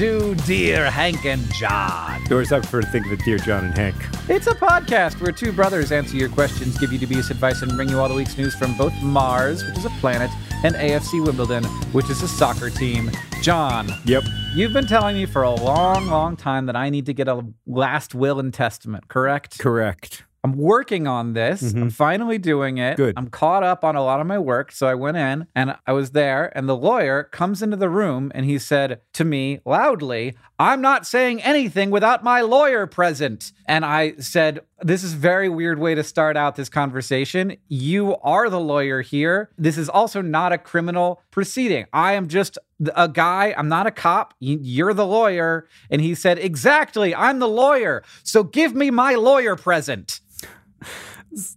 To Dear Hank and John. Doors up for Think of It, Dear John and Hank. It's a podcast where two brothers answer your questions, give you dubious advice, and bring you all the week's news from both Mars, which is a planet, and AFC Wimbledon, which is a soccer team. John, Yep. you've been telling me for a long, long time that I need to get a last will and testament, correct? Correct. I'm working on this. I'm mm-hmm. finally doing it. Good. I'm caught up on a lot of my work. So I went in and I was there, and the lawyer comes into the room and he said to me loudly, I'm not saying anything without my lawyer present. And I said, This is a very weird way to start out this conversation. You are the lawyer here. This is also not a criminal proceeding. I am just a guy. I'm not a cop. You- You're the lawyer. And he said, Exactly. I'm the lawyer. So give me my lawyer present.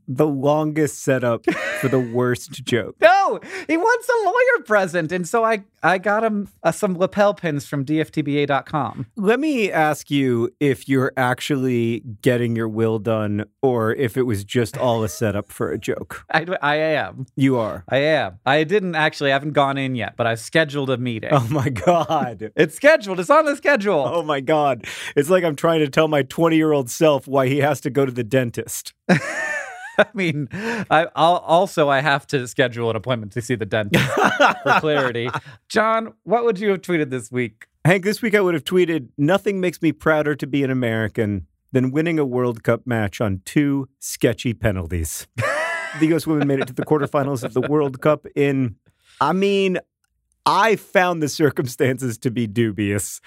The longest setup for the worst joke. No, he wants a lawyer present. And so I, I got him uh, some lapel pins from dftba.com. Let me ask you if you're actually getting your will done or if it was just all a setup for a joke. I, I am. You are. I am. I didn't actually, I haven't gone in yet, but I've scheduled a meeting. Oh my God. It's scheduled. It's on the schedule. Oh my God. It's like I'm trying to tell my 20 year old self why he has to go to the dentist. I mean, I, I'll also I have to schedule an appointment to see the dentist for clarity. John, what would you have tweeted this week? Hank, this week I would have tweeted Nothing makes me prouder to be an American than winning a World Cup match on two sketchy penalties. the U.S. women made it to the quarterfinals of the World Cup in, I mean, I found the circumstances to be dubious.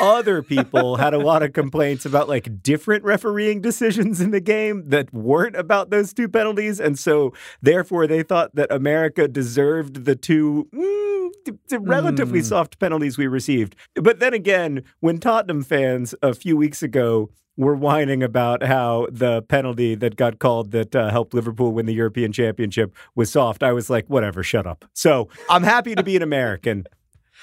Other people had a lot of complaints about like different refereeing decisions in the game that weren't about those two penalties. And so, therefore, they thought that America deserved the two mm, relatively Mm. soft penalties we received. But then again, when Tottenham fans a few weeks ago were whining about how the penalty that got called that uh, helped Liverpool win the European Championship was soft, I was like, whatever, shut up. So I'm happy to be an American.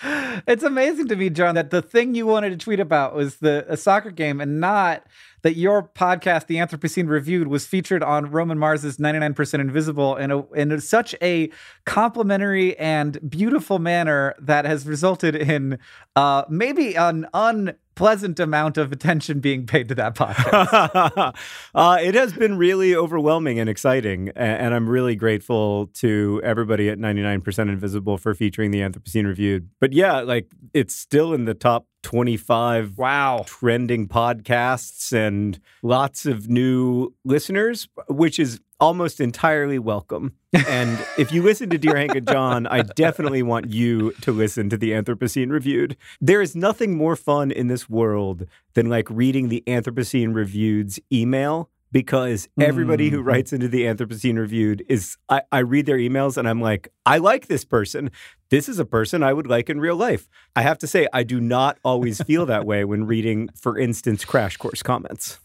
It's amazing to me, John, that the thing you wanted to tweet about was the a soccer game and not that your podcast, The Anthropocene Reviewed, was featured on Roman Mars's 99% Invisible in, a, in such a complimentary and beautiful manner that has resulted in uh, maybe an unpleasant amount of attention being paid to that podcast. uh, it has been really overwhelming and exciting. And I'm really grateful to everybody at 99% Invisible for featuring the Anthropocene Reviewed. But yeah, like it's still in the top 25 wow. trending podcasts and lots of new listeners, which is almost entirely welcome. And if you listen to Dear Hank and John, I definitely want you to listen to the Anthropocene Reviewed. There is nothing more fun in this world than like reading the Anthropocene Reviewed's email. Because everybody who Mhm. writes into the Anthropocene Reviewed is, I, I read their emails and I'm like, I like this person. This is a person I would like in real life. I have to say, I do not always feel that way when reading, for instance, Crash Course comments.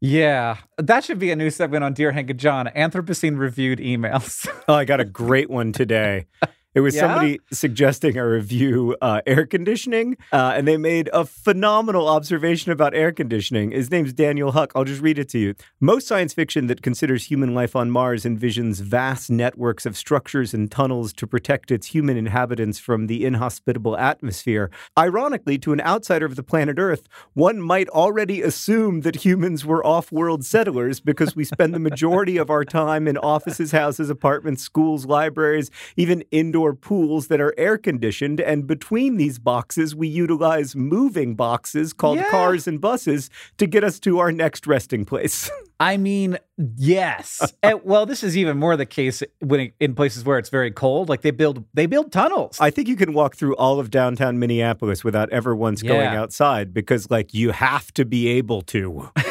Yeah. That should be a new segment on Dear Hank and John Anthropocene Reviewed emails. Oh, I got a great one today. It was Yeah? somebody suggesting a review uh, air conditioning, uh, and they made a phenomenal observation about air conditioning. His name's Daniel Huck. I'll just read it to you. Most science fiction that considers human life on Mars envisions vast networks of structures and tunnels to protect its human inhabitants from the inhospitable atmosphere. Ironically, to an outsider of the planet Earth, one might already assume that humans were off world settlers because we spend the majority of our time in offices, houses, apartments, schools, libraries, even indoor pools that are air conditioned. And between these boxes, we utilize moving boxes called Yeah. cars and buses to get us to our next resting place. I mean, yes. And, well, this is even more the case when it, in places where it's very cold. Like they build they build tunnels. I think you can walk through all of downtown Minneapolis without ever once going outside because, like, you have to be able to.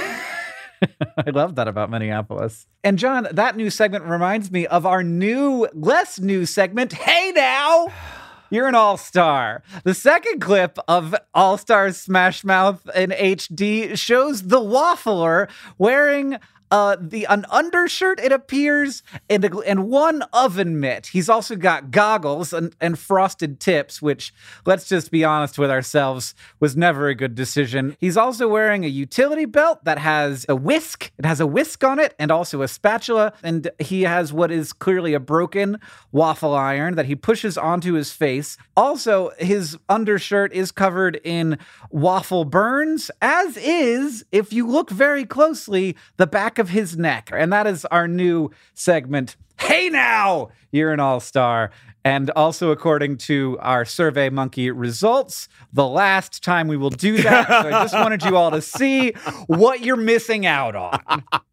I love that about Minneapolis. And John, that new segment reminds me of our new, less new segment. Hey now! You're an all star. The second clip of All Star Smash Mouth in HD shows the waffler wearing uh, the an undershirt, it appears, and, a- and one oven mitt. He's also got goggles and, and frosted tips, which, let's just be honest with ourselves, was never a good decision. He's also wearing a utility belt that has a whisk. It has a whisk on it and also a spatula. And he has what is clearly a broken waffle iron that he pushes onto his face. Also, his undershirt is covered in waffle burns, as is, if you look very closely, the back of his neck. And that is our new segment. Hey now, you're an all star. And also, according to our Survey Monkey results, the last time we will do that. so I just wanted you all to see what you're missing out on.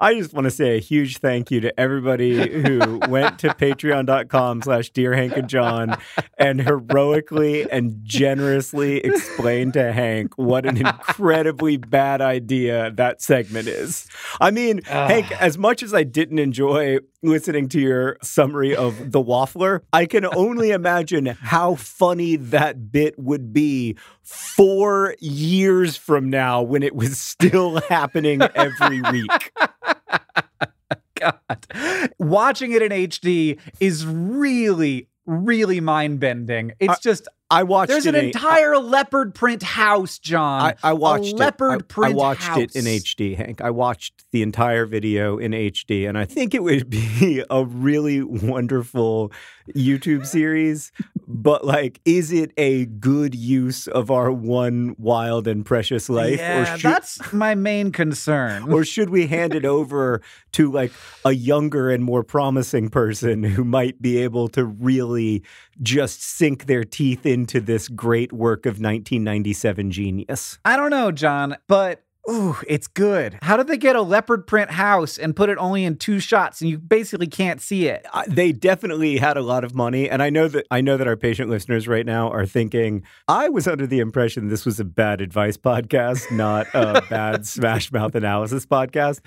I just want to say a huge thank you to everybody who went to patreon.com slash dear Hank and John and heroically and generously explained to Hank what an incredibly bad idea that segment is. I mean, ah. Hank, as much as I didn't enjoy listening to your summary of The Waffler, I can only imagine how funny that bit would be four years from now when it was still happening every week. God. Watching it in HD is really, really mind bending. It's just I watched there's an entire leopard print house, John. I, I watched a leopard it. I- print I, watched house. it in HD, Hank. I watched the entire video in HD, and I think it would be a really wonderful YouTube series. But like, is it a good use of our one wild and precious life, Yeah, or should that's my main concern. or should we hand it over to like a younger and more promising person who might be able to really just sink their teeth into this great work of 1997 genius? I don't know, John, but ooh, it's good. How did they get a leopard print house and put it only in two shots and you basically can't see it? Uh, they definitely had a lot of money and i know that i know that our patient listeners right now are thinking i was under the impression this was a bad advice podcast not a bad smash mouth analysis podcast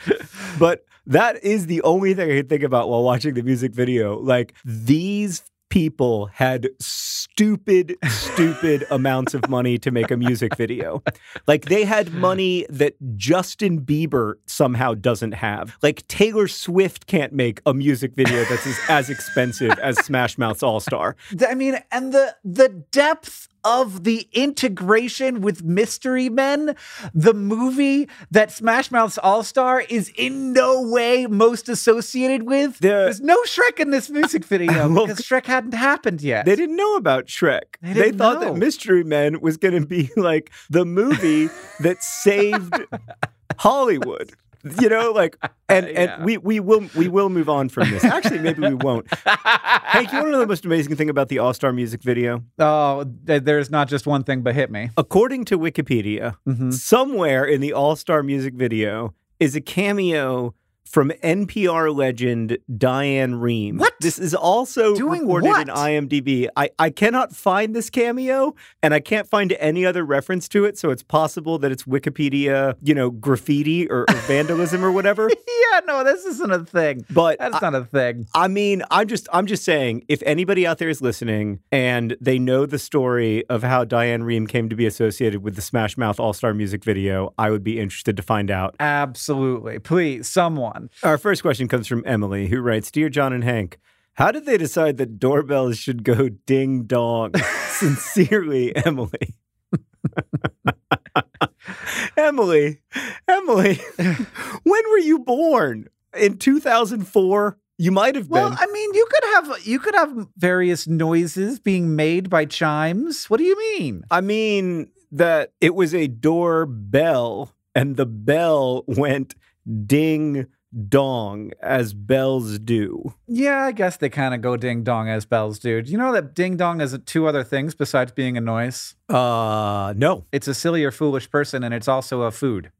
but that is the only thing i could think about while watching the music video like these people had stupid stupid amounts of money to make a music video. Like they had money that justin bieber somehow doesn't have. Like taylor swift can't make a music video that's as, as expensive as smash mouth's all-star I mean, and the the depth of the integration with Mystery Men, the movie that Smash Mouth's All Star is in no way most associated with. The- There's no Shrek in this music video Well, because Shrek hadn't happened yet. They didn't know about Shrek. They They, thought know. that Mystery Men was going to be like the movie that saved Hollywood. You know, like, and Yeah. and we we will we will move on from this. Actually, maybe we won't. Hank, you want to know the most amazing thing about the All Star music video? oh, there's not just one thing but hit me. According to Wikipedia, Mhm. somewhere in the All Star music video is a cameo from NPR legend Diane Rehm. What? This is also Doing recorded what? in IMDb. I, I cannot find this cameo and I can't find any other reference to it. So it's possible that it's Wikipedia, you know, graffiti or, or vandalism or whatever. yeah, no, this isn't a thing. But That's I, not a thing. I mean, I'm just I'm just saying, if anybody out there is listening and they know the story of how Diane Rehm came to be associated with the Smash Mouth All Star music video, I would be interested to find out. Absolutely. Please, someone. Our first question comes from Emily, who writes Dear John and Hank, How did they decide that doorbells should go ding dong? Sincerely, Emily. Emily, Emily, when were you born? In 2004? You might have been. Well, I mean, you could have you could have various noises being made by chimes. What do you mean? I mean that it was a doorbell and the bell went ding dong as bells do. Yeah, I guess they kind of go ding dong as bells do. Do you know that ding dong is two other things besides being a noise? Uh, no, It's a silly or foolish person, and it's also a food.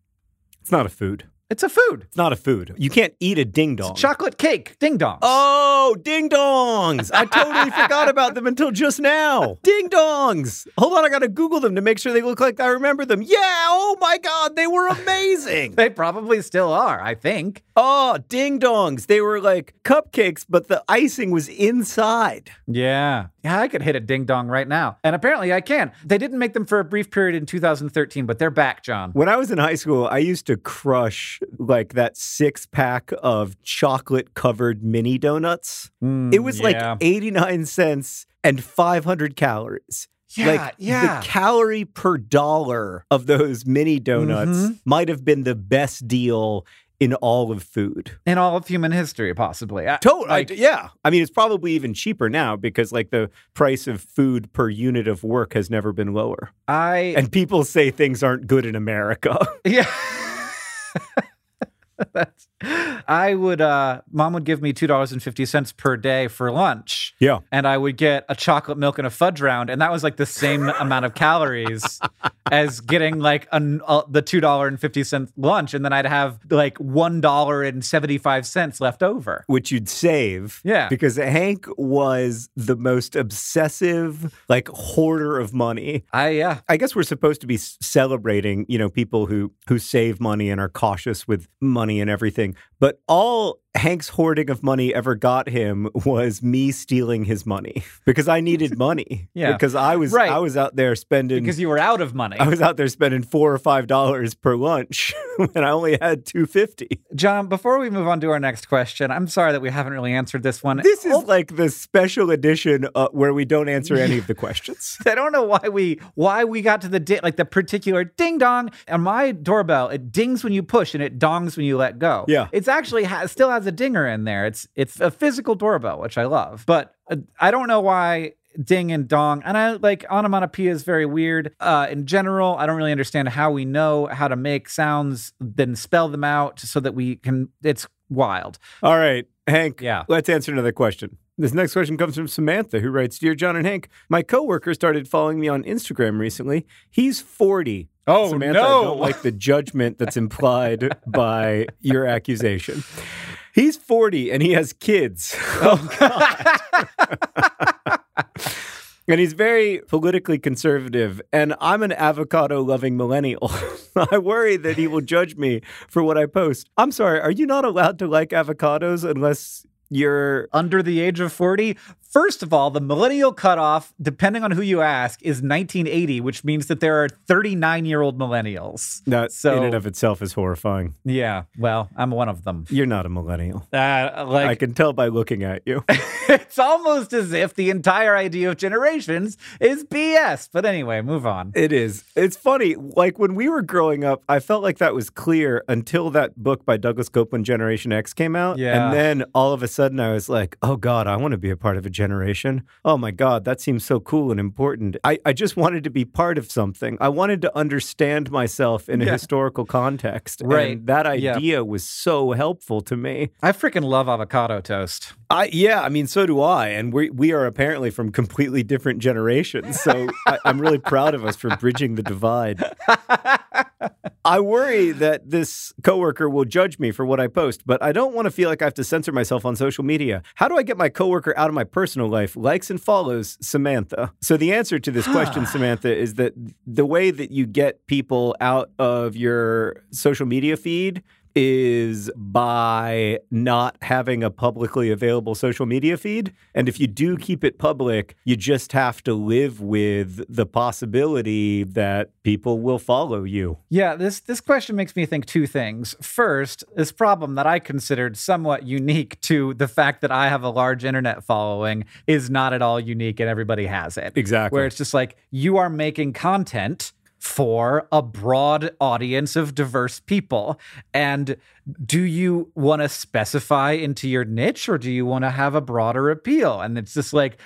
it's not a food. It's a food. It's not a food. You can't eat a ding It's dong. chocolate cake. Ding dongs. Oh, ding dongs. I totally forgot about them until just now. Ding dongs. Hold on, I got to Google them to make sure they look like I remember them. Yeah, oh my God, they were amazing. They probably still are, I think. oh, ding dongs. They were like cupcakes, but the icing was inside. Yeah. Yeah, I could hit a ding dong right now. And apparently I can. They didn't make them for a brief period in 2013, but they're back, John. When I was in high school, I used to crush like that six pack of chocolate covered mini donuts. Mm, It was yeah. like 89 cents and 500 calories. Yeah, like yeah. the calorie per dollar of those mini donuts Mhm. might have been the best deal in all of food. in all of human history, possibly. I- Totally. like- yeah. I mean, it's probably even cheaper now because like the price of food per unit of work has never been lower. I And people say things aren't good in America. yeah. That's, I would uh mom would give me two dollars and fifty cents per day for lunch. yeah. And I would get a chocolate milk and a fudge round, and that was like the same amount of calories as getting like an, uh, the two dollar and fifty cent lunch, and then I'd have like one dollar and seventy five cents left over. Which you'd save. Yeah. Because Hank was the most obsessive, like hoarder of money. I yeah, I guess we're supposed to be celebrating, you know, people who who save money and are cautious with money and everything. But all Hank's hoarding of money ever got him was me stealing his money because I needed money. Yeah. Because I was Right. I was out there spending because you were out of money. I was out there spending four or five dollars per lunch when I only had two fifty. John, before we move on to our next question, I'm sorry that we haven't really answered this one. This is like the special edition uh, where we don't answer any of the questions. I don't know why we why we got to the di- like the particular ding dong on my doorbell. It dings when you push and it dongs when you let go. Yeah. it's actually ha- still has a dinger in there. It's it's a physical doorbell, which I love. But uh, I don't know why ding and dong and I like onomatopoeia is very weird. Uh, in general, I don't really understand how we know how to make sounds, then spell them out so that we can. It's wild. All right, Hank. Yeah. Let's answer another question. This next question comes from Samantha, who writes Dear John and Hank, my coworker started following me on Instagram recently. He's 40. Oh, Samantha, I don't like the judgment that's implied by your accusation. He's 40 and he has kids. Oh, god. and he's very politically conservative, and I'm an avocado loving millennial. I worry that he will judge me for what I post. I'm sorry, are you not allowed to like avocados unless you're. under the age of 40. First of all, the millennial cutoff, depending on who you ask, is 1980, which means that there are 39 year old millennials. That So- in and of itself is horrifying. Yeah, well, I'm one of them. You're not a millennial. Uh, I can tell by looking at you. it's almost as if the entire idea of generations is BS. But anyway, move on. It is. It's funny. Like when we were growing up, I felt like that was clear until that book by Douglas Coupland, Generation X, came out. Yeah. And then all of a sudden I was like, oh God, I want to be a part of a generation. Oh my God, that seems so cool and important. I, I just wanted to be part of something. I wanted to understand myself in a Yeah. historical context. Right. And that Yeah. idea was so helpful to me. I freaking love avocado toast. I yeah, I mean, so do I, and we we are apparently from completely different generations. So I, I'm really proud of us for bridging the divide. I worry that this coworker will judge me for what I post, but I don't want to feel like I have to censor myself on social media. How do I get my coworker out of my personal life? Likes and follows Samantha. So the answer to this question, Samantha, is that the way that you get people out of your social media feed is by not having a publicly available social media feed. And if you do keep it public, you just have to live with the possibility that people will follow you. Yeah, this this question makes me think two things. First, this problem that I considered somewhat unique to the fact that I have a large internet following is not at all unique and everybody has it. Exactly. Where it's just like you are making content for a broad audience of diverse people. And do you want to specify into your niche or do you want to have a broader appeal? And it's just like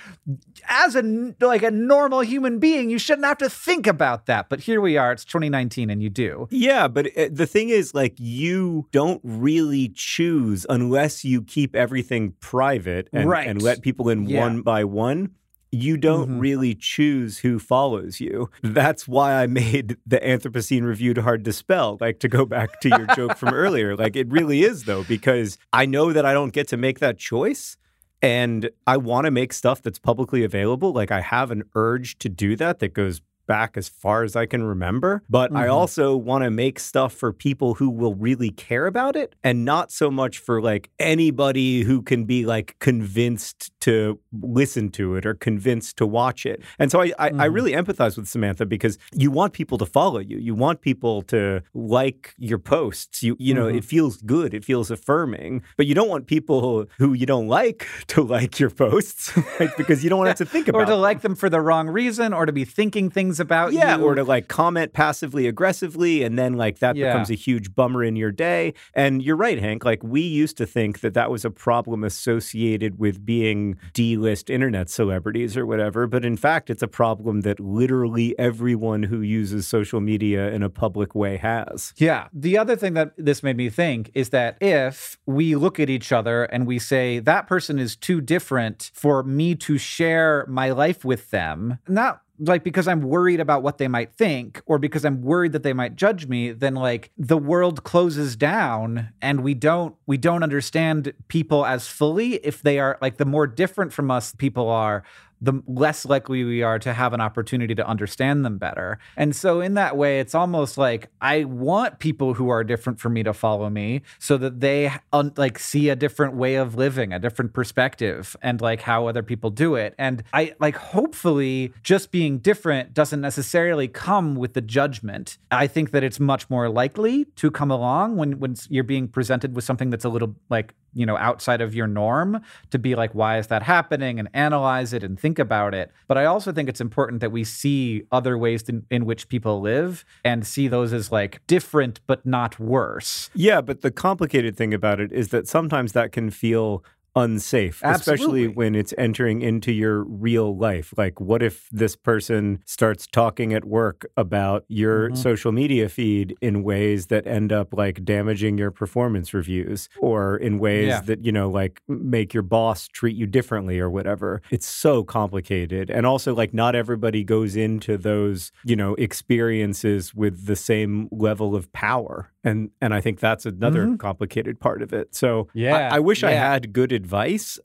as a like a normal human being, you shouldn't have to think about that. But here we are, it's 2019 and you do. Yeah, but uh, the thing is like you don't really choose unless you keep everything private and, Right. and let people in Yeah. one by one. You don't Mhm. really choose who follows you. That's why I made the Anthropocene reviewed hard to spell. Like to go back to your joke from earlier. Like it really is though, because I know that I don't get to make that choice. And I want to make stuff that's publicly available. Like I have an urge to do that that goes back as far as I can remember. But I Mhm. also want to make stuff for people who will really care about it and not so much for like anybody who can be like convinced to listen to it or convinced to watch it. And so I, I, I Mhm. really empathize with Samantha because you want people to follow you. You want people to like your posts. You you know, Mhm. it feels good. It feels affirming. But you don't want people who you don't like to like your posts right? because you don't want to think about Or to them. like them for the wrong reason or to be thinking things about Yeah, you. or to like comment passively aggressively, and then like that Yeah. becomes a huge bummer in your day. And you're right, Hank. Like we used to think that that was a problem associated with being D-list internet celebrities or whatever, but in fact, it's a problem that literally everyone who uses social media in a public way has. Yeah. The other thing that this made me think is that if we look at each other and we say that person is too different for me to share my life with them, not like because I'm worried about what they might think or because I'm worried that they might judge me, then like the world closes down and we don't we don't understand people as fully if they are like the more different from us people are the less likely we are to have an opportunity to understand them better. And so in that way it's almost like I want people who are different from me to follow me so that they un- like see a different way of living, a different perspective and like how other people do it. And I like hopefully just being different doesn't necessarily come with the judgment. I think that it's much more likely to come along when when you're being presented with something that's a little like you know outside of your norm to be like why is that happening? and analyze it and think about it. But i also think it's important that we see other ways in, which people live and see those as like different but not worse. Yeah, but the complicated thing about it is that sometimes that can feel unsafe, especially when it's entering into your real life. Like, what if this person starts talking at work about your Mhm. social media feed in ways that end up like damaging your performance reviews or in ways Yeah. that, you know, like make your boss treat you differently or whatever? It's so complicated. And also, like, not everybody goes into those, you know, experiences with the same level of power. And and I think that's another Mhm. complicated part of it. So Yeah, I, I wish I had good advice.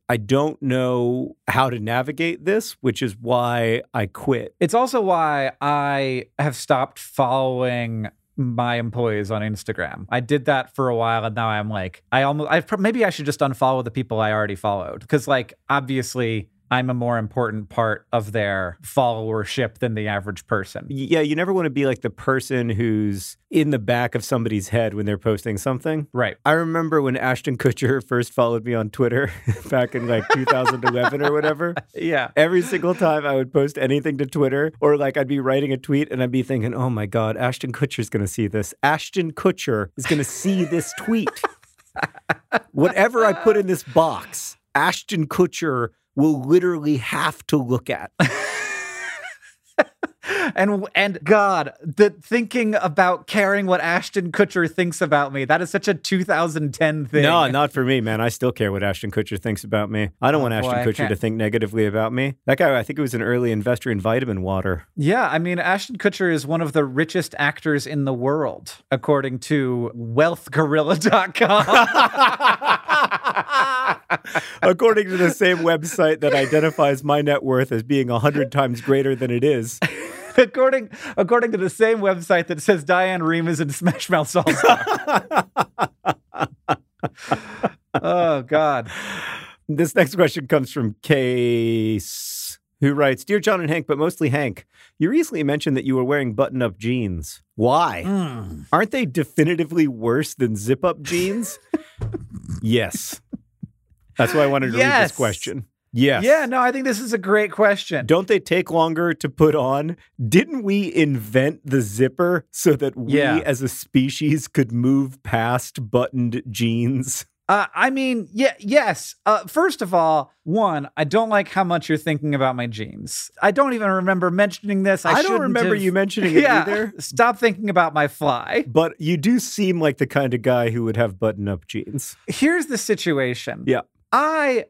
I don't know how to navigate this, which is why I quit. It's also why I have stopped following my employees on Instagram. I did that for a while and now I'm like I almost I maybe I should just unfollow the people I already followed cuz like obviously I'm a more important part of their followership than the average person. Yeah, you never want to be like the person who's in the back of somebody's head when they're posting something. Right. I remember when Ashton Kutcher first followed me on Twitter back in like 2011 or whatever. Yeah. Every single time I would post anything to Twitter, or like I'd be writing a tweet and I'd be thinking, oh my God, Ashton Kutcher's going to see this. Ashton Kutcher is going to see this tweet. Whatever I put in this box, Ashton Kutcher will literally have to look at. And and God, the thinking about caring what Ashton Kutcher thinks about me, that is such a 2010 thing. No, not for me, man. I still care what Ashton Kutcher thinks about me. I don't oh, want Ashton Oh, boy, Kutcher to think negatively about me. That guy, I think it was an early investor in vitamin water. Yeah, I mean, Ashton Kutcher is one of the richest actors in the world, according to wealthgorilla.com. According to the same website that identifies my net worth as being 100 times greater than it is. according according to the same website that says Diane Rehm is in Smash Mouth Salsa. oh God. This next question comes from Case, who writes Dear John and Hank, but mostly Hank, you recently mentioned that you were wearing button up jeans. Why? Mm. Aren't they definitively worse than zip up jeans? yes. That's why I wanted to read this question. Yes. Yeah, no, I think this is a great question. Don't they take longer to put on? Didn't we invent the zipper so that we Yeah. as a species could move past buttoned jeans? Uh, I mean, yeah, yes. Uh, first of all, one, I don't like how much you're thinking about my jeans. I don't even remember mentioning this. I, I, don't remember have- you mentioning it yeah, either. stop thinking about my fly. But you do seem like the kind of guy who would have button up jeans. Here's the situation. Yeah. I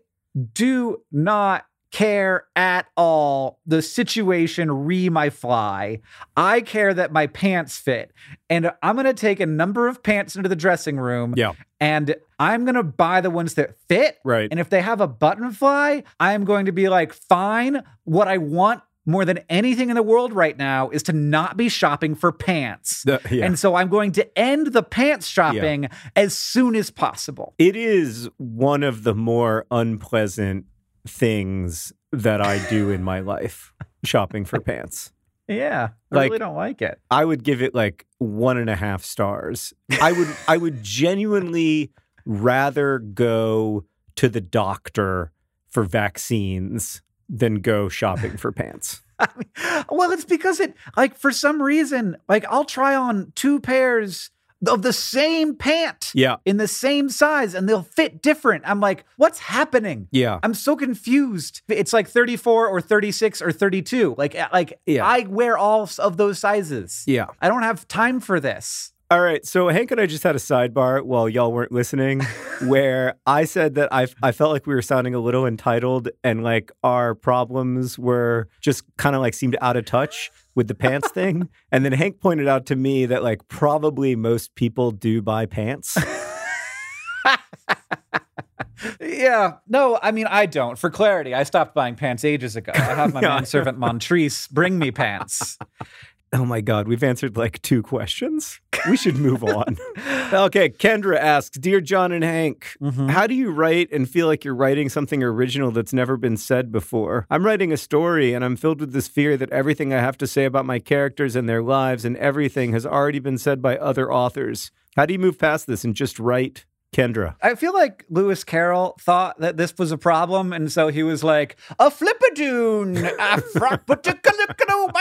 do not care at all the situation re my fly. I care that my pants fit. And I'm going to take a number of pants into the dressing room Yeah. and I'm going to buy the ones that fit. Right. And if they have a button fly, I'm going to be like, fine. What I want more than anything in the world right now is to not be shopping for pants. The- yeah. And so I'm going to end the pants shopping as soon as possible. it is one of the more unpleasant things that I do in my life shopping for pants. Yeah. I Like- really don't like it. I would give it like one and a half stars. I would I would genuinely rather go to the doctor for vaccines than go shopping for pants. well, it's because it like for some reason, like I'll try on two pairs of the same pant Yeah. in the same size and they'll fit different. I'm like, what's happening? Yeah. I'm so confused. It's like 34 or 36 or 32. Like like Yeah. I wear all of those sizes. Yeah. I don't have time for this. All right. So Hank and I just had a sidebar while y'all weren't listening where I said that I, I felt like we were sounding a little entitled and like our problems were just kind of like seemed out of touch with the pants thing. And then Hank pointed out to me that like probably most people do buy pants. Yeah. No, I mean, I don't. For clarity, I stopped buying pants ages ago. I have my manservant Montrese bring me pants. Oh my God, we've answered like two questions. We should move on. okay, Kendra asks Dear John and Hank, Mhm. how do you write and feel like you're writing something original that's never been said before? I'm writing a story and I'm filled with this fear that everything I have to say about my characters and their lives and everything has already been said by other authors. How do you move past this and just write? Kendra. I feel like Lewis Carroll thought that this was a problem, and so he was like, "A flippadoon, a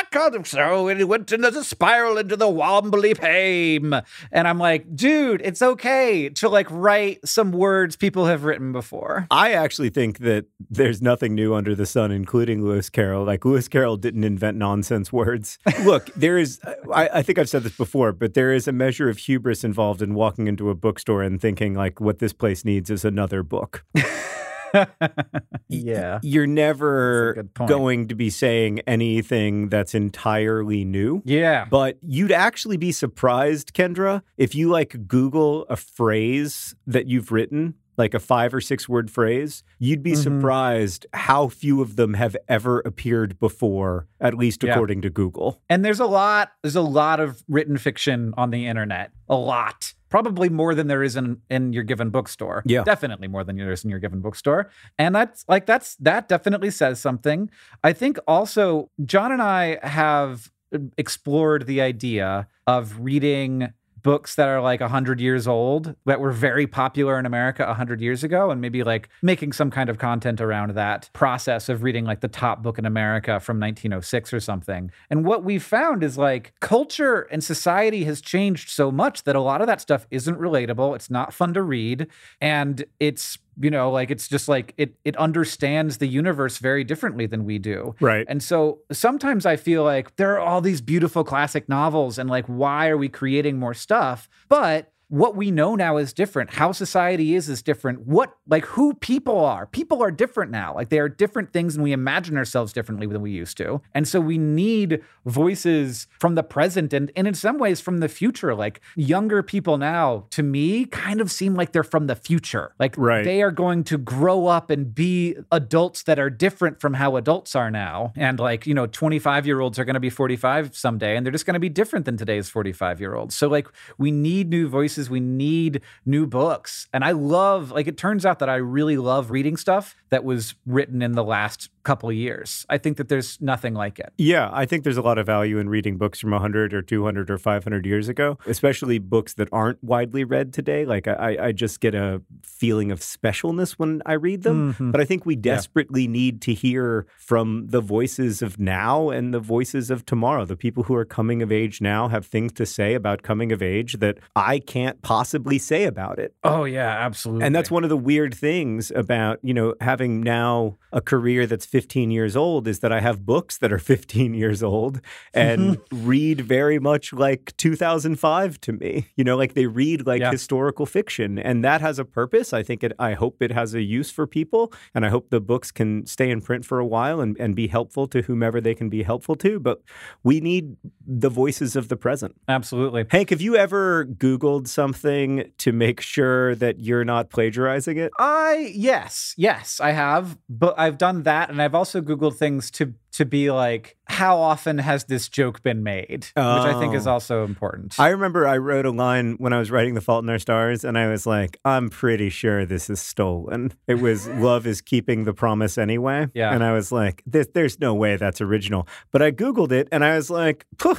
God!" So it went into the spiral into the wombly pame, and I'm like, "Dude, it's okay to like write some words people have written before." I actually think that there's nothing new under the sun, including Lewis Carroll. Like Lewis Carroll didn't invent nonsense words. Look, there is, I, I think I've said this before, but there is a measure of hubris involved in walking into a bookstore and thinking like, what this place needs is another book. yeah. You're never That's a good point. going to be saying anything that's entirely new. Yeah. But you'd actually be surprised, Kendra, if you like Google a phrase that you've written, like a five or six word phrase, you'd be Mhm. surprised how few of them have ever appeared before, at least Yeah. according to Google. And there's a lot, there's a lot of written fiction on the internet. A lot. Probably more than there is in, in your given bookstore. Yeah. Definitely more than there is in your given bookstore. And that's like that's that definitely says something. I think also John and I have explored the idea of reading books that are like 100 years old that were very popular in America 100 years ago and maybe like making some kind of content around that process of reading like the top book in America from 1906 or something. And what we found is like culture and society has changed so much that a lot of that stuff isn't relatable, it's not fun to read, and it's you know like it's just like it it understands the universe very differently than we do. Right. And so sometimes I feel like there are all these beautiful classic novels, and like, why are we creating more stuff? But what we know now is different. How society is is different. What, like, who people are. People are different now. Like, they are different things, and we imagine ourselves differently than we used to. And so we need voices from the present and, and in some ways from the future. Like, younger people now, to me, kind of seem like they're from the future. Like, Right. they are going to grow up and be adults that are different from how adults are now. And like, you know, 25 year olds are going to be 45 someday and they're just going to be different than today's 45 year olds. So, like, we need new voices voices. We need new books. And I love, like, it turns out that I really love reading stuff that was written in the last couple years. I think that there's nothing like it. Yeah, I think there's a lot of value in reading books from 100 or 200 or 500 years ago, especially books that aren't widely read today. Like, I, I just get a feeling of specialness when I read them. Mhm. But I think we desperately need to hear from the voices of now and the voices of tomorrow. The people who are coming of age now have things to say about coming of age that I can't possibly say about it. Oh, yeah, absolutely. And that's one of the weird things about, you know, having now a career that's 15 years old is that I have books that are 15 years old and mm-hmm. read very much like 2005 to me. You know, like they read like Yeah. historical fiction and that has a purpose. I think it I hope it has a use for people and I hope the books can stay in print for a while and, and be helpful to whomever they can be helpful to, but we need the voices of the present. absolutely. Hank, have you ever Googled something to make sure that you're not plagiarizing it? I yes, yes, I have, but I've done that, and I've also Googled things to to be like, how often has this joke been made, which I think is Oh. also important. I remember I wrote a line when I was writing The Fault in Our Stars, and I was like, I'm pretty sure this is stolen. It was Love is Keeping the Promise Anyway. Yeah. And I was like, "There- there's no way that's original. But I Googled it and I was like, "Phew,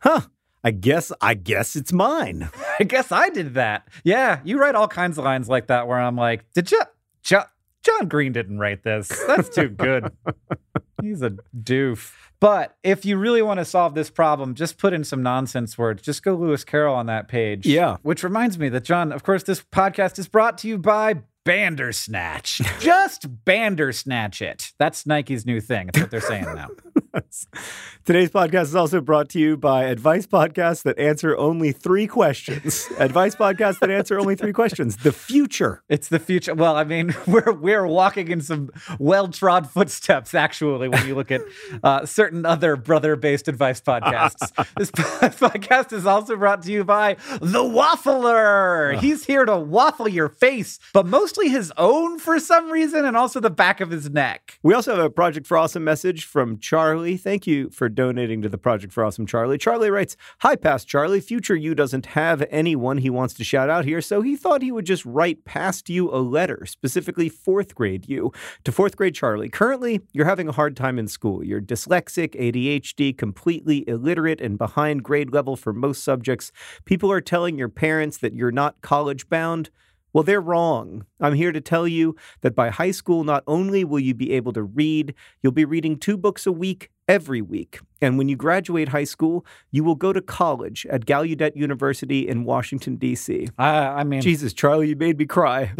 huh. I guess I guess it's mine. I guess I did that. Yeah, you write all kinds of lines like that where I'm like, did you, jo- John Green didn't write this. That's too good. He's a doof. But if you really want to solve this problem, just put in some nonsense words. Just go Lewis Carroll on that page. Yeah. Which reminds me that, John, of course, this podcast is brought to you by Bandersnatch. just Bandersnatch it. That's Nike's new thing. That's what they're saying now. Today's podcast is also brought to you by advice podcasts that answer only three questions. advice podcasts that answer only three questions. The future. It's the future. Well, I mean, we're we're walking in some well-trod footsteps, actually, when you look at uh, certain other brother-based advice podcasts. this podcast is also brought to you by the Waffler. He's here to waffle your face, but mostly his own for some reason, and also the back of his neck. We also have a Project for Awesome message from Charlie. Thank you for donating to the Project for Awesome, Charlie. Charlie writes Hi, past Charlie. Future you doesn't have anyone he wants to shout out here, so he thought he would just write past you a letter, specifically fourth grade you, to fourth grade Charlie. Currently, you're having a hard time in school. You're dyslexic, ADHD, completely illiterate, and behind grade level for most subjects. People are telling your parents that you're not college bound. Well, they're wrong. I'm here to tell you that by high school, not only will you be able to read, you'll be reading two books a week every week. And when you graduate high school, you will go to college at Gallaudet University in Washington, D.C. Uh, I mean, Jesus, Charlie, you made me cry.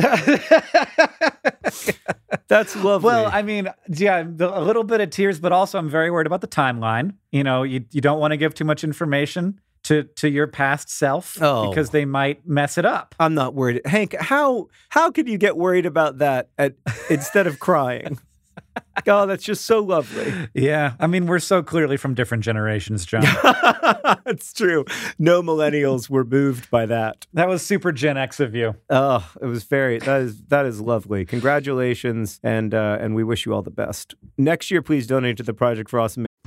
That's lovely. Well, I mean, yeah, a little bit of tears, but also I'm very worried about the timeline. You know, you, you don't want to give too much information to to your past self Oh. because they might mess it up. I'm not worried. Hank, how how could you get worried about that at, instead of crying? oh, that's just so lovely. Yeah, I mean, we're so clearly from different generations, John. it's true. No millennials were moved by that. that was super Gen X of you. Oh, it was very that is that is lovely. Congratulations, and uh, and we wish you all the best. Next year, please donate to the Project for Awesome.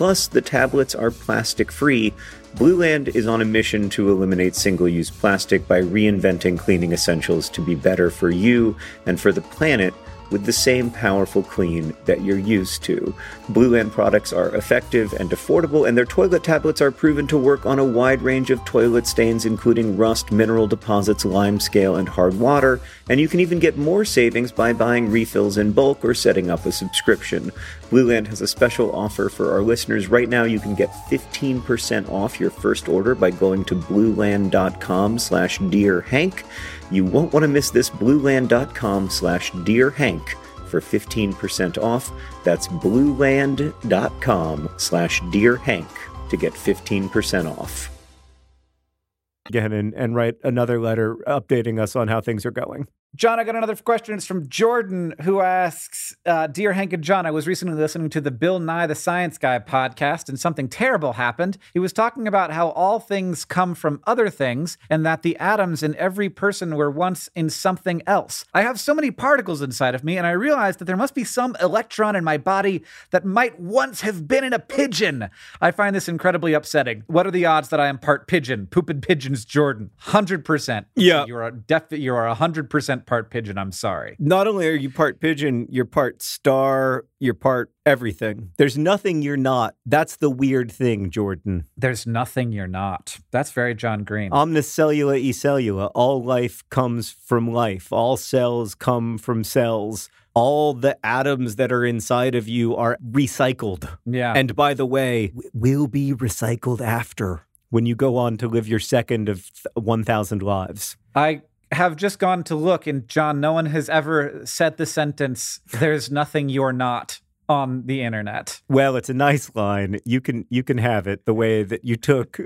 Plus, the tablets are plastic free. Blue Land is on a mission to eliminate single use plastic by reinventing cleaning essentials to be better for you and for the planet with the same powerful clean that you're used to. Blue Land products are effective and affordable, and their toilet tablets are proven to work on a wide range of toilet stains, including rust, mineral deposits, lime scale, and hard water. And you can even get more savings by buying refills in bulk or setting up a subscription. Blue Land has a special offer for our listeners. Right now, you can get 15% off your first order by going to blueland.com slash dear Hank. You won't want to miss this blueland.com slash dear Hank for 15% off. That's blueland.com slash dear Hank to get 15% off. Again, and, and write another letter updating us on how things are going. John, I got another question. It's from Jordan, who asks uh, Dear Hank and John, I was recently listening to the Bill Nye the Science Guy podcast, and something terrible happened. He was talking about how all things come from other things, and that the atoms in every person were once in something else. I have so many particles inside of me, and I realized that there must be some electron in my body that might once have been in a pigeon. I find this incredibly upsetting. What are the odds that I am part pigeon? Pooping pigeons, Jordan. 100%. Yeah. You are, def- you are 100% part pigeon. I'm sorry. Not only are you part pigeon, you're part star, you're part everything. There's nothing you're not. That's the weird thing, Jordan. There's nothing you're not. That's very John Green. Omnis cellula e cellula. All life comes from life. All cells come from cells. All the atoms that are inside of you are recycled. yeah. And by the way, will be recycled after when you go on to live your second of 1,000 lives. I have just gone to look, and John, no one has ever said the sentence, There's nothing you're not on the internet. Well, it's a nice line. You can you can have it the way that you took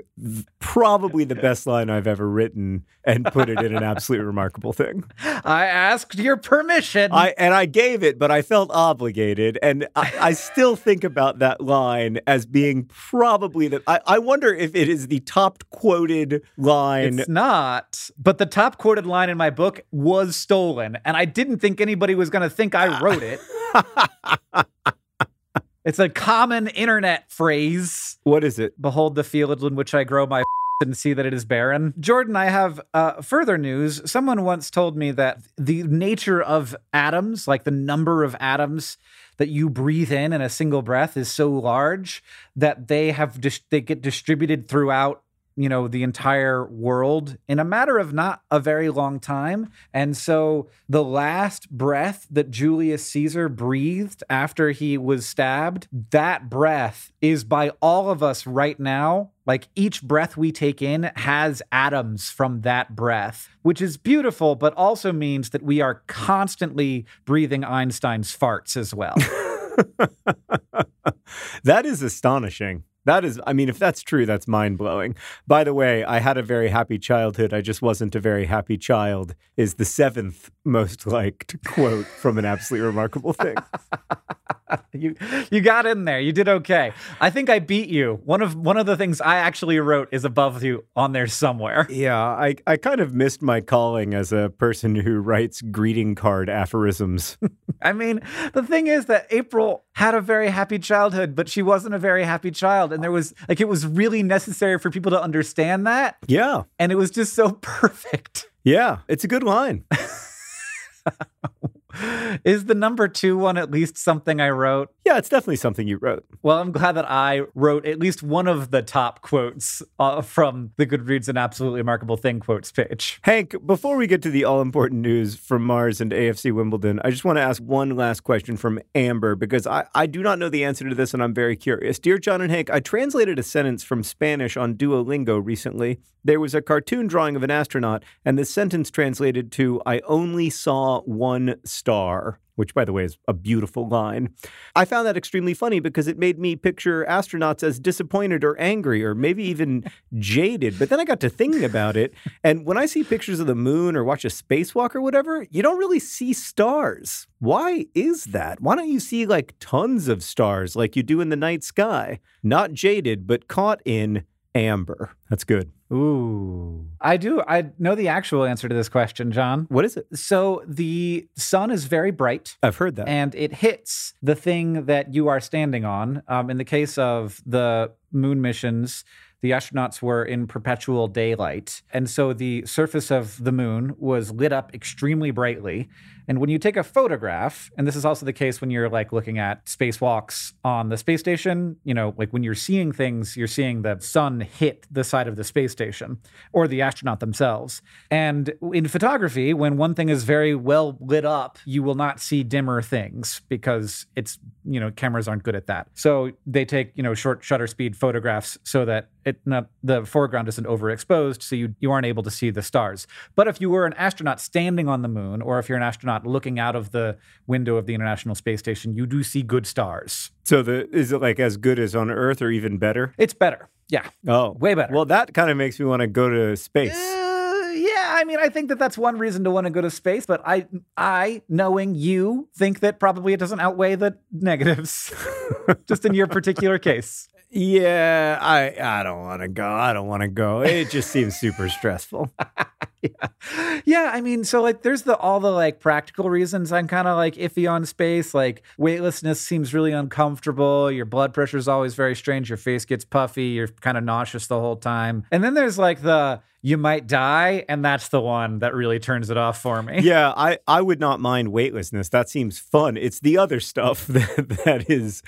probably the best line I've ever written and put it in an absolutely remarkable thing. I asked your permission. I and I gave it, but I felt obligated, and I, I still think about that line as being probably the. I, I wonder if it is the top quoted line. it's not. But the top quoted line in my book was stolen, and I didn't think anybody was going to think I wrote it. it's a common internet phrase. what is it? Behold the field in which I grow my and see that it is barren. Jordan, I have uh, further news. Someone once told me that the nature of atoms, like the number of atoms that you breathe in in a single breath, is so large that they have dis- they get distributed throughout you know the entire world in a matter of not a very long time. And so the last breath that Julius Caesar breathed after he was stabbed that breath is by all of us right now. Like each breath we take in has atoms from that breath which is beautiful but also means that we are constantly breathing Einstein's farts as well. That is astonishing. That is, I mean, if that's true, that's mind blowing. By the way, I had a very happy childhood. I just wasn't a very happy child, is the seventh most liked quote from an absolutely remarkable thing. you you got in there. You did okay. I think I beat you. One of one of the things I actually wrote is above you on there somewhere. Yeah, I, I kind of missed my calling as a person who writes greeting card aphorisms. I mean, the thing is that April had a very happy childhood, but she wasn't a very happy child. And there was like it was really necessary for people to understand that. yeah, And it was just so perfect. yeah, it's a good line. Is the number two one at least something I wrote? Yeah, it's definitely something you wrote. Well, I'm glad that I wrote at least one of the top quotes uh, from the Goodreads and Absolutely Remarkable Thing quotes page. Hank, before we get to the all important news from Mars and AFC Wimbledon, I just want to ask one last question from Amber because I, I do not know the answer to this and I'm very curious. Dear John and Hank, I translated a sentence from Spanish on Duolingo recently. There was a cartoon drawing of an astronaut, and the sentence translated to, I only saw one star. Star, which, by the way, is a beautiful line. I found that extremely funny because it made me picture astronauts as disappointed or angry or maybe even jaded. But then I got to thinking about it. And when I see pictures of the moon or watch a spacewalk or whatever, you don't really see stars. Why is that? Why don't you see like tons of stars like you do in the night sky? Not jaded, but caught in amber. That's good. Ooh. I do. I know the actual answer to this question, John. What is it? So the sun is very bright. I've heard that. And it hits the thing that you are standing on. Um, in the case of the moon missions, the astronauts were in perpetual daylight. And so the surface of the moon was lit up extremely brightly. And when you take a photograph, and this is also the case when you're like looking at spacewalks on the space station, you know, like when you're seeing things, you're seeing the sun hit the side of the space station or the astronaut themselves. And in photography, when one thing is very well lit up, you will not see dimmer things because it's, you know, cameras aren't good at that. So they take, you know, short shutter speed photographs so that it not the foreground isn't overexposed, so you you aren't able to see the stars. But if you were an astronaut standing on the moon, or if you're an astronaut looking out of the window of the International Space Station, you do see good stars. so the is it like as good as on Earth or even better? It's better. Yeah. Oh, Way better. Well, that kind of makes me want to go to space. Uh, yeah, I I mean, I think that that's one reason to want to go to space, but I, I, knowing you, think that probably it doesn't outweigh the negatives, just in your particular case. Yeah, I I don't want to go. I don't want to go. It just seems super stressful. yeah. yeah, I mean, so like there's the all the like practical reasons I'm kind of like iffy on space. Like weightlessness seems really uncomfortable. Your blood pressure is always very strange. Your face gets puffy. You're kind of nauseous the whole time. And then there's like the you might die and that's the one that really turns it off for me. Yeah i i would not mind weightlessness. That seems fun. It's the other stuff that that is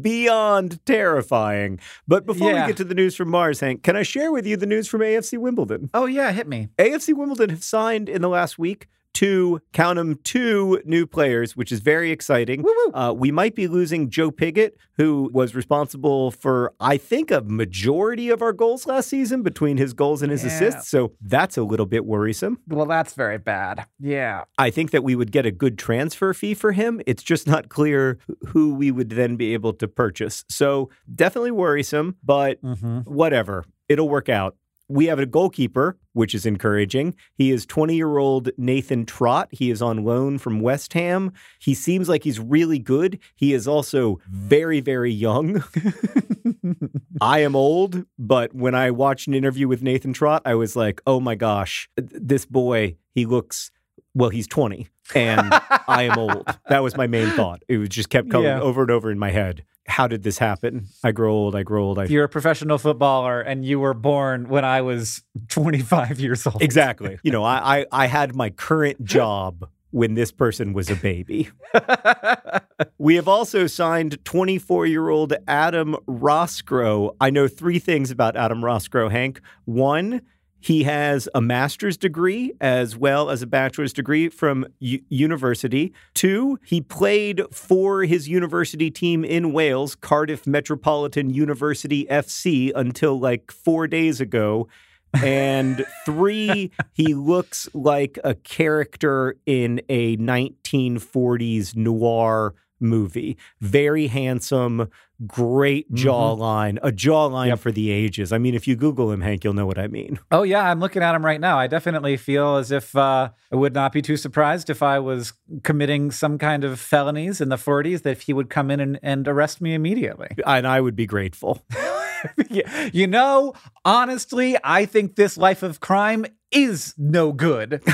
beyond terrifying. But before Yeah. we get to the news from mars hank can i share with you the news from afc wimbledon? Oh yeah hit me. Afc wimbledon have signed in the last week two count 'em two new players which is very exciting uh, we might be losing Joe Pigott, who was responsible for, I think, a majority of our goals last season between his goals and his Yeah. assists. So that's a little bit worrisome. well that's very bad yeah I think that we would get a good transfer fee for him. It's just not clear who we would then be able to purchase. So definitely worrisome, but mm-hmm. whatever. It'll work out. We have a goalkeeper, which is encouraging. He is 20 year old Nathan Trott. He is on loan from West Ham. He seems like he's really good. He is also very, very young. I am old, but when I watched an interview with Nathan Trott, I was like, oh my gosh, this boy, he looks, well, he's 20 and I am old. That was my main thought. It was just kept coming Yeah. over and over in my head. How did this happen? I grow old, I grow old. I you're a professional footballer and you were born when i was 25 years old Exactly. You know, I, I I had my current job when this person was a baby. We have also signed 24 year old Adam Roscrow. I know three things about Adam Roscrow, Hank. One, he has a master's degree as well as a bachelor's degree from u- university. Two, he played for his university team in Wales, Cardiff Metropolitan University FC, until like four days ago. And three, he looks like a character in a 1940s noir movie. Very handsome, great jawline, a jawline Yep. for the ages. I mean, if you Google him, Hank, you'll know what I mean. Oh yeah, I'm looking at him right now. I definitely feel as if uh, I would not be too surprised if I was committing some kind of felonies in the 40s that he would come in and, and arrest me immediately. And I would be grateful. you know, honestly, I think this life of crime is no good.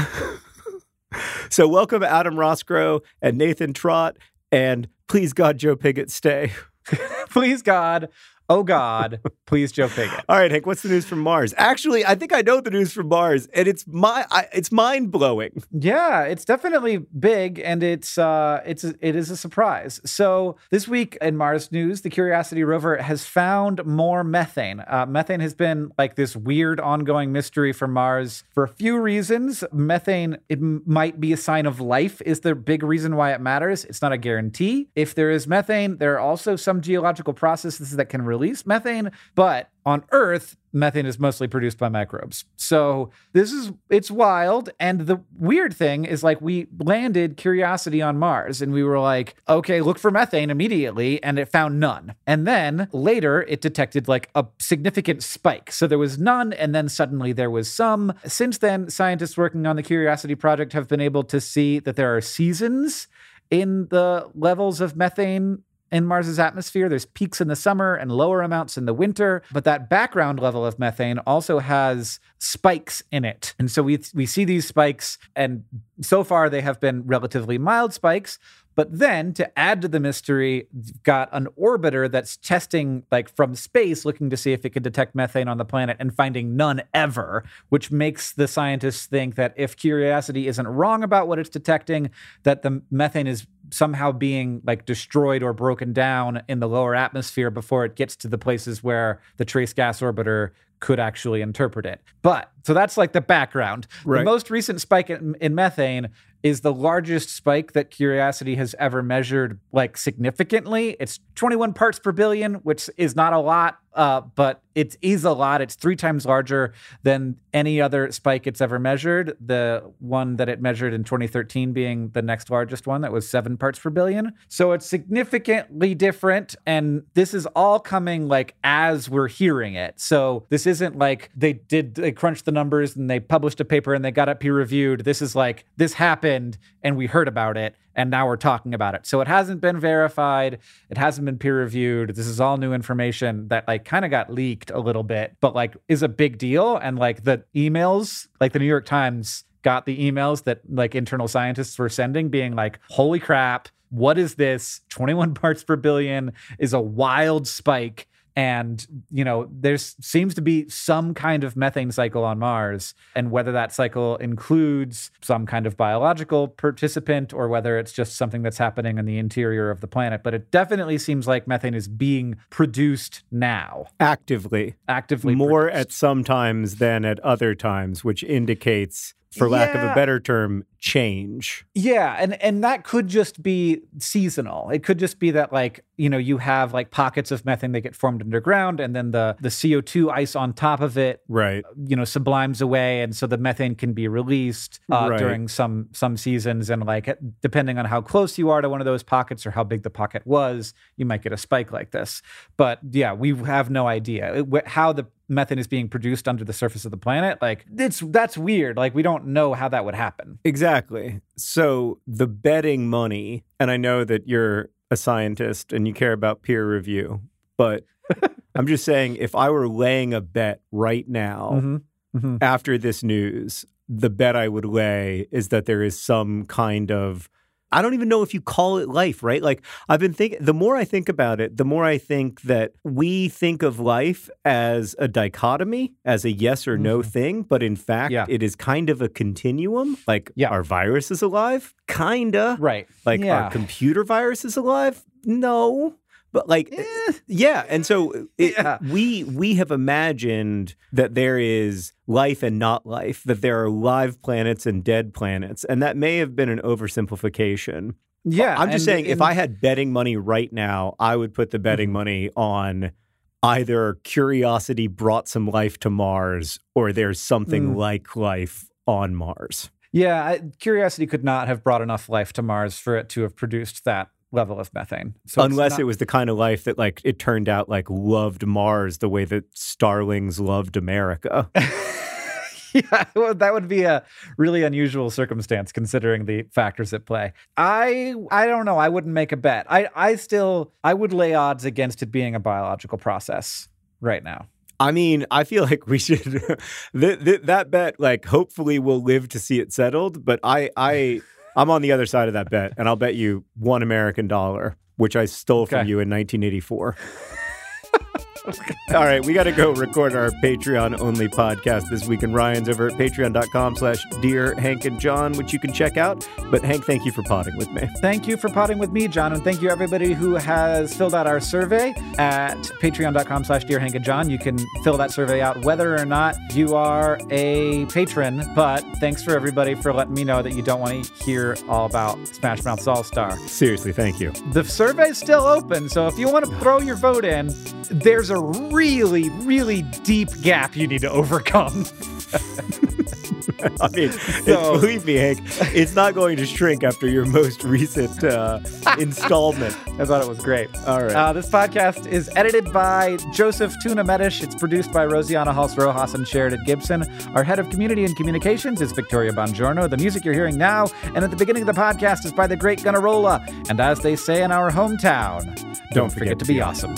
So, welcome Adam Roscrow and Nathan Trott. And please, God, Joe Pigott, stay. please God, oh God, please Joe Pigott. All right, Hank, what's the news from Mars? Actually, I think I know the news from Mars, and it's my I, it's mind blowing. Yeah, it's definitely big, and it's uh, it's it is a surprise. So this week in Mars news, the Curiosity rover has found more methane. Uh, methane has been like this weird ongoing mystery for Mars for a few reasons. Methane it m- might be a sign of life. Is the big reason why it matters? It's not a guarantee. If there is methane, there are also some geological processes that can release methane, but on Earth, methane is mostly produced by microbes. So this is it's wild. And the weird thing is like we landed Curiosity on Mars and we were like, okay, look for methane immediately, and it found none. And then later it detected like a significant spike. So there was none, and then suddenly there was some. Since then, scientists working on the Curiosity project have been able to see that there are seasons in the levels of methane in Mars's atmosphere. There's peaks in the summer and lower amounts in the winter, but that background level of methane also has spikes in it. And so we we see these spikes and so far they have been relatively mild spikes, but then to add to the mystery, got an orbiter that's testing like from space looking to see if it can detect methane on the planet and finding none ever, which makes the scientists think that if Curiosity isn't wrong about what it's detecting, that the methane is somehow being like destroyed or broken down in the lower atmosphere before it gets to the places where the trace gas orbiter could actually interpret it. But so that's like the background. The most recent spike in, in methane is the largest spike that Curiosity has ever measured, like significantly. It's 21 parts per billion, which is not a lot uh, but it is a lot. It's three times larger than any other spike it's ever measured. The one that it measured in 2013 being the next largest one that was seven parts per billion. So it's significantly different. And this is all coming like as we're hearing it. So this isn't like they did, they crunched the numbers and they published a paper and they got it peer reviewed. This is like, this happened and we heard about it and now we're talking about it. So it hasn't been verified, it hasn't been peer reviewed. This is all new information that like kind of got leaked a little bit, but like is a big deal and like the emails, like the New York Times got the emails that like internal scientists were sending being like, "Holy crap, what is this? 21 parts per billion is a wild spike." And you know there seems to be some kind of methane cycle on mars and whether that cycle includes some kind of biological participant or whether it's just something that's happening in the interior of the planet but it definitely seems like methane is being produced now actively actively more produced. at some times than at other times which indicates for lack of a better term change. Yeah, and and that could just be seasonal. It could just be that like, you know, you have like pockets of methane that get formed underground and then the the CO2 ice on top of it right. you know sublimes away and so the methane can be released uh, Right. during some some seasons. And like depending on how close you are to one of those pockets or how big the pocket was you might get a spike like this. But yeah we have no idea. How the methane is being produced under the surface of the planet like it's that's weird like we don't know how that would happen Exactly. So the betting money, and I know that you're a scientist and you care about peer review, but I'm just saying if I were laying a bet right now Mhm. Mhm. after this news, the bet I would lay is that there is some kind of I don't even know if you call it life, right? Like I've been thinking the more I think about it, the more I think that we think of life as a dichotomy, as a yes or no Mhm. thing, but in fact Yeah. it is kind of a continuum. Like Yeah. our virus is alive, kinda. right Like yeah. our computer virus is alive? No. But like Eh. yeah, and so it, Yeah. we we have imagined that there is life and not life, that there are live planets and dead planets, and that may have been an oversimplification. yeah I'm just saying, if I had betting money right now, I would put the betting Mhm. money on either Curiosity brought some life to Mars, or there's something Mm. like life on Mars. Yeah, I, Curiosity could not have brought enough life to Mars for it to have produced that level of methane. So Unless not- it was the kind of life that, like, it turned out like loved Mars the way that starlings loved America. yeah, well, that would be a really unusual circumstance considering the factors at play. I I don't know. I wouldn't make a bet. I I still I would lay odds against it being a biological process right now. I mean, I feel like we should th- th- that bet. Like, hopefully, we'll live to see it settled. But I, I, I'm on the other side of that bet, and I'll bet you one American dollar, which I stole from you in 1984. All right, we got to go record our Patreon only podcast this week, and Ryan's over at patreon.com slash dear Hank and John, which you can check out. But Hank, thank you for potting with me. Thank you for potting with me, John, and thank you everybody who has filled out our survey at patreon.com slash dear Hank and John. You can fill that survey out whether or not you are a patron, but thanks for everybody for letting me know that you don't want to hear all about Smash Mouth's All Star. Seriously, thank you. The survey's still open, so if you want to throw your vote in, there's a really, really deep gap you need to overcome. I mean, it's, So- believe me, Hank, it's not going to shrink after your most recent uh, installment. I thought it was great. All right. Uh, this podcast is edited by Joseph Tuna Medish. It's produced by Rosiana Halse Rojas and Sheridan Gibson. Our head of community and communications is Victoria Bongiorno. The music you're hearing now and at the beginning of the podcast is by the great Gunnarola. And as they say in our hometown, don't, forget, to be awesome.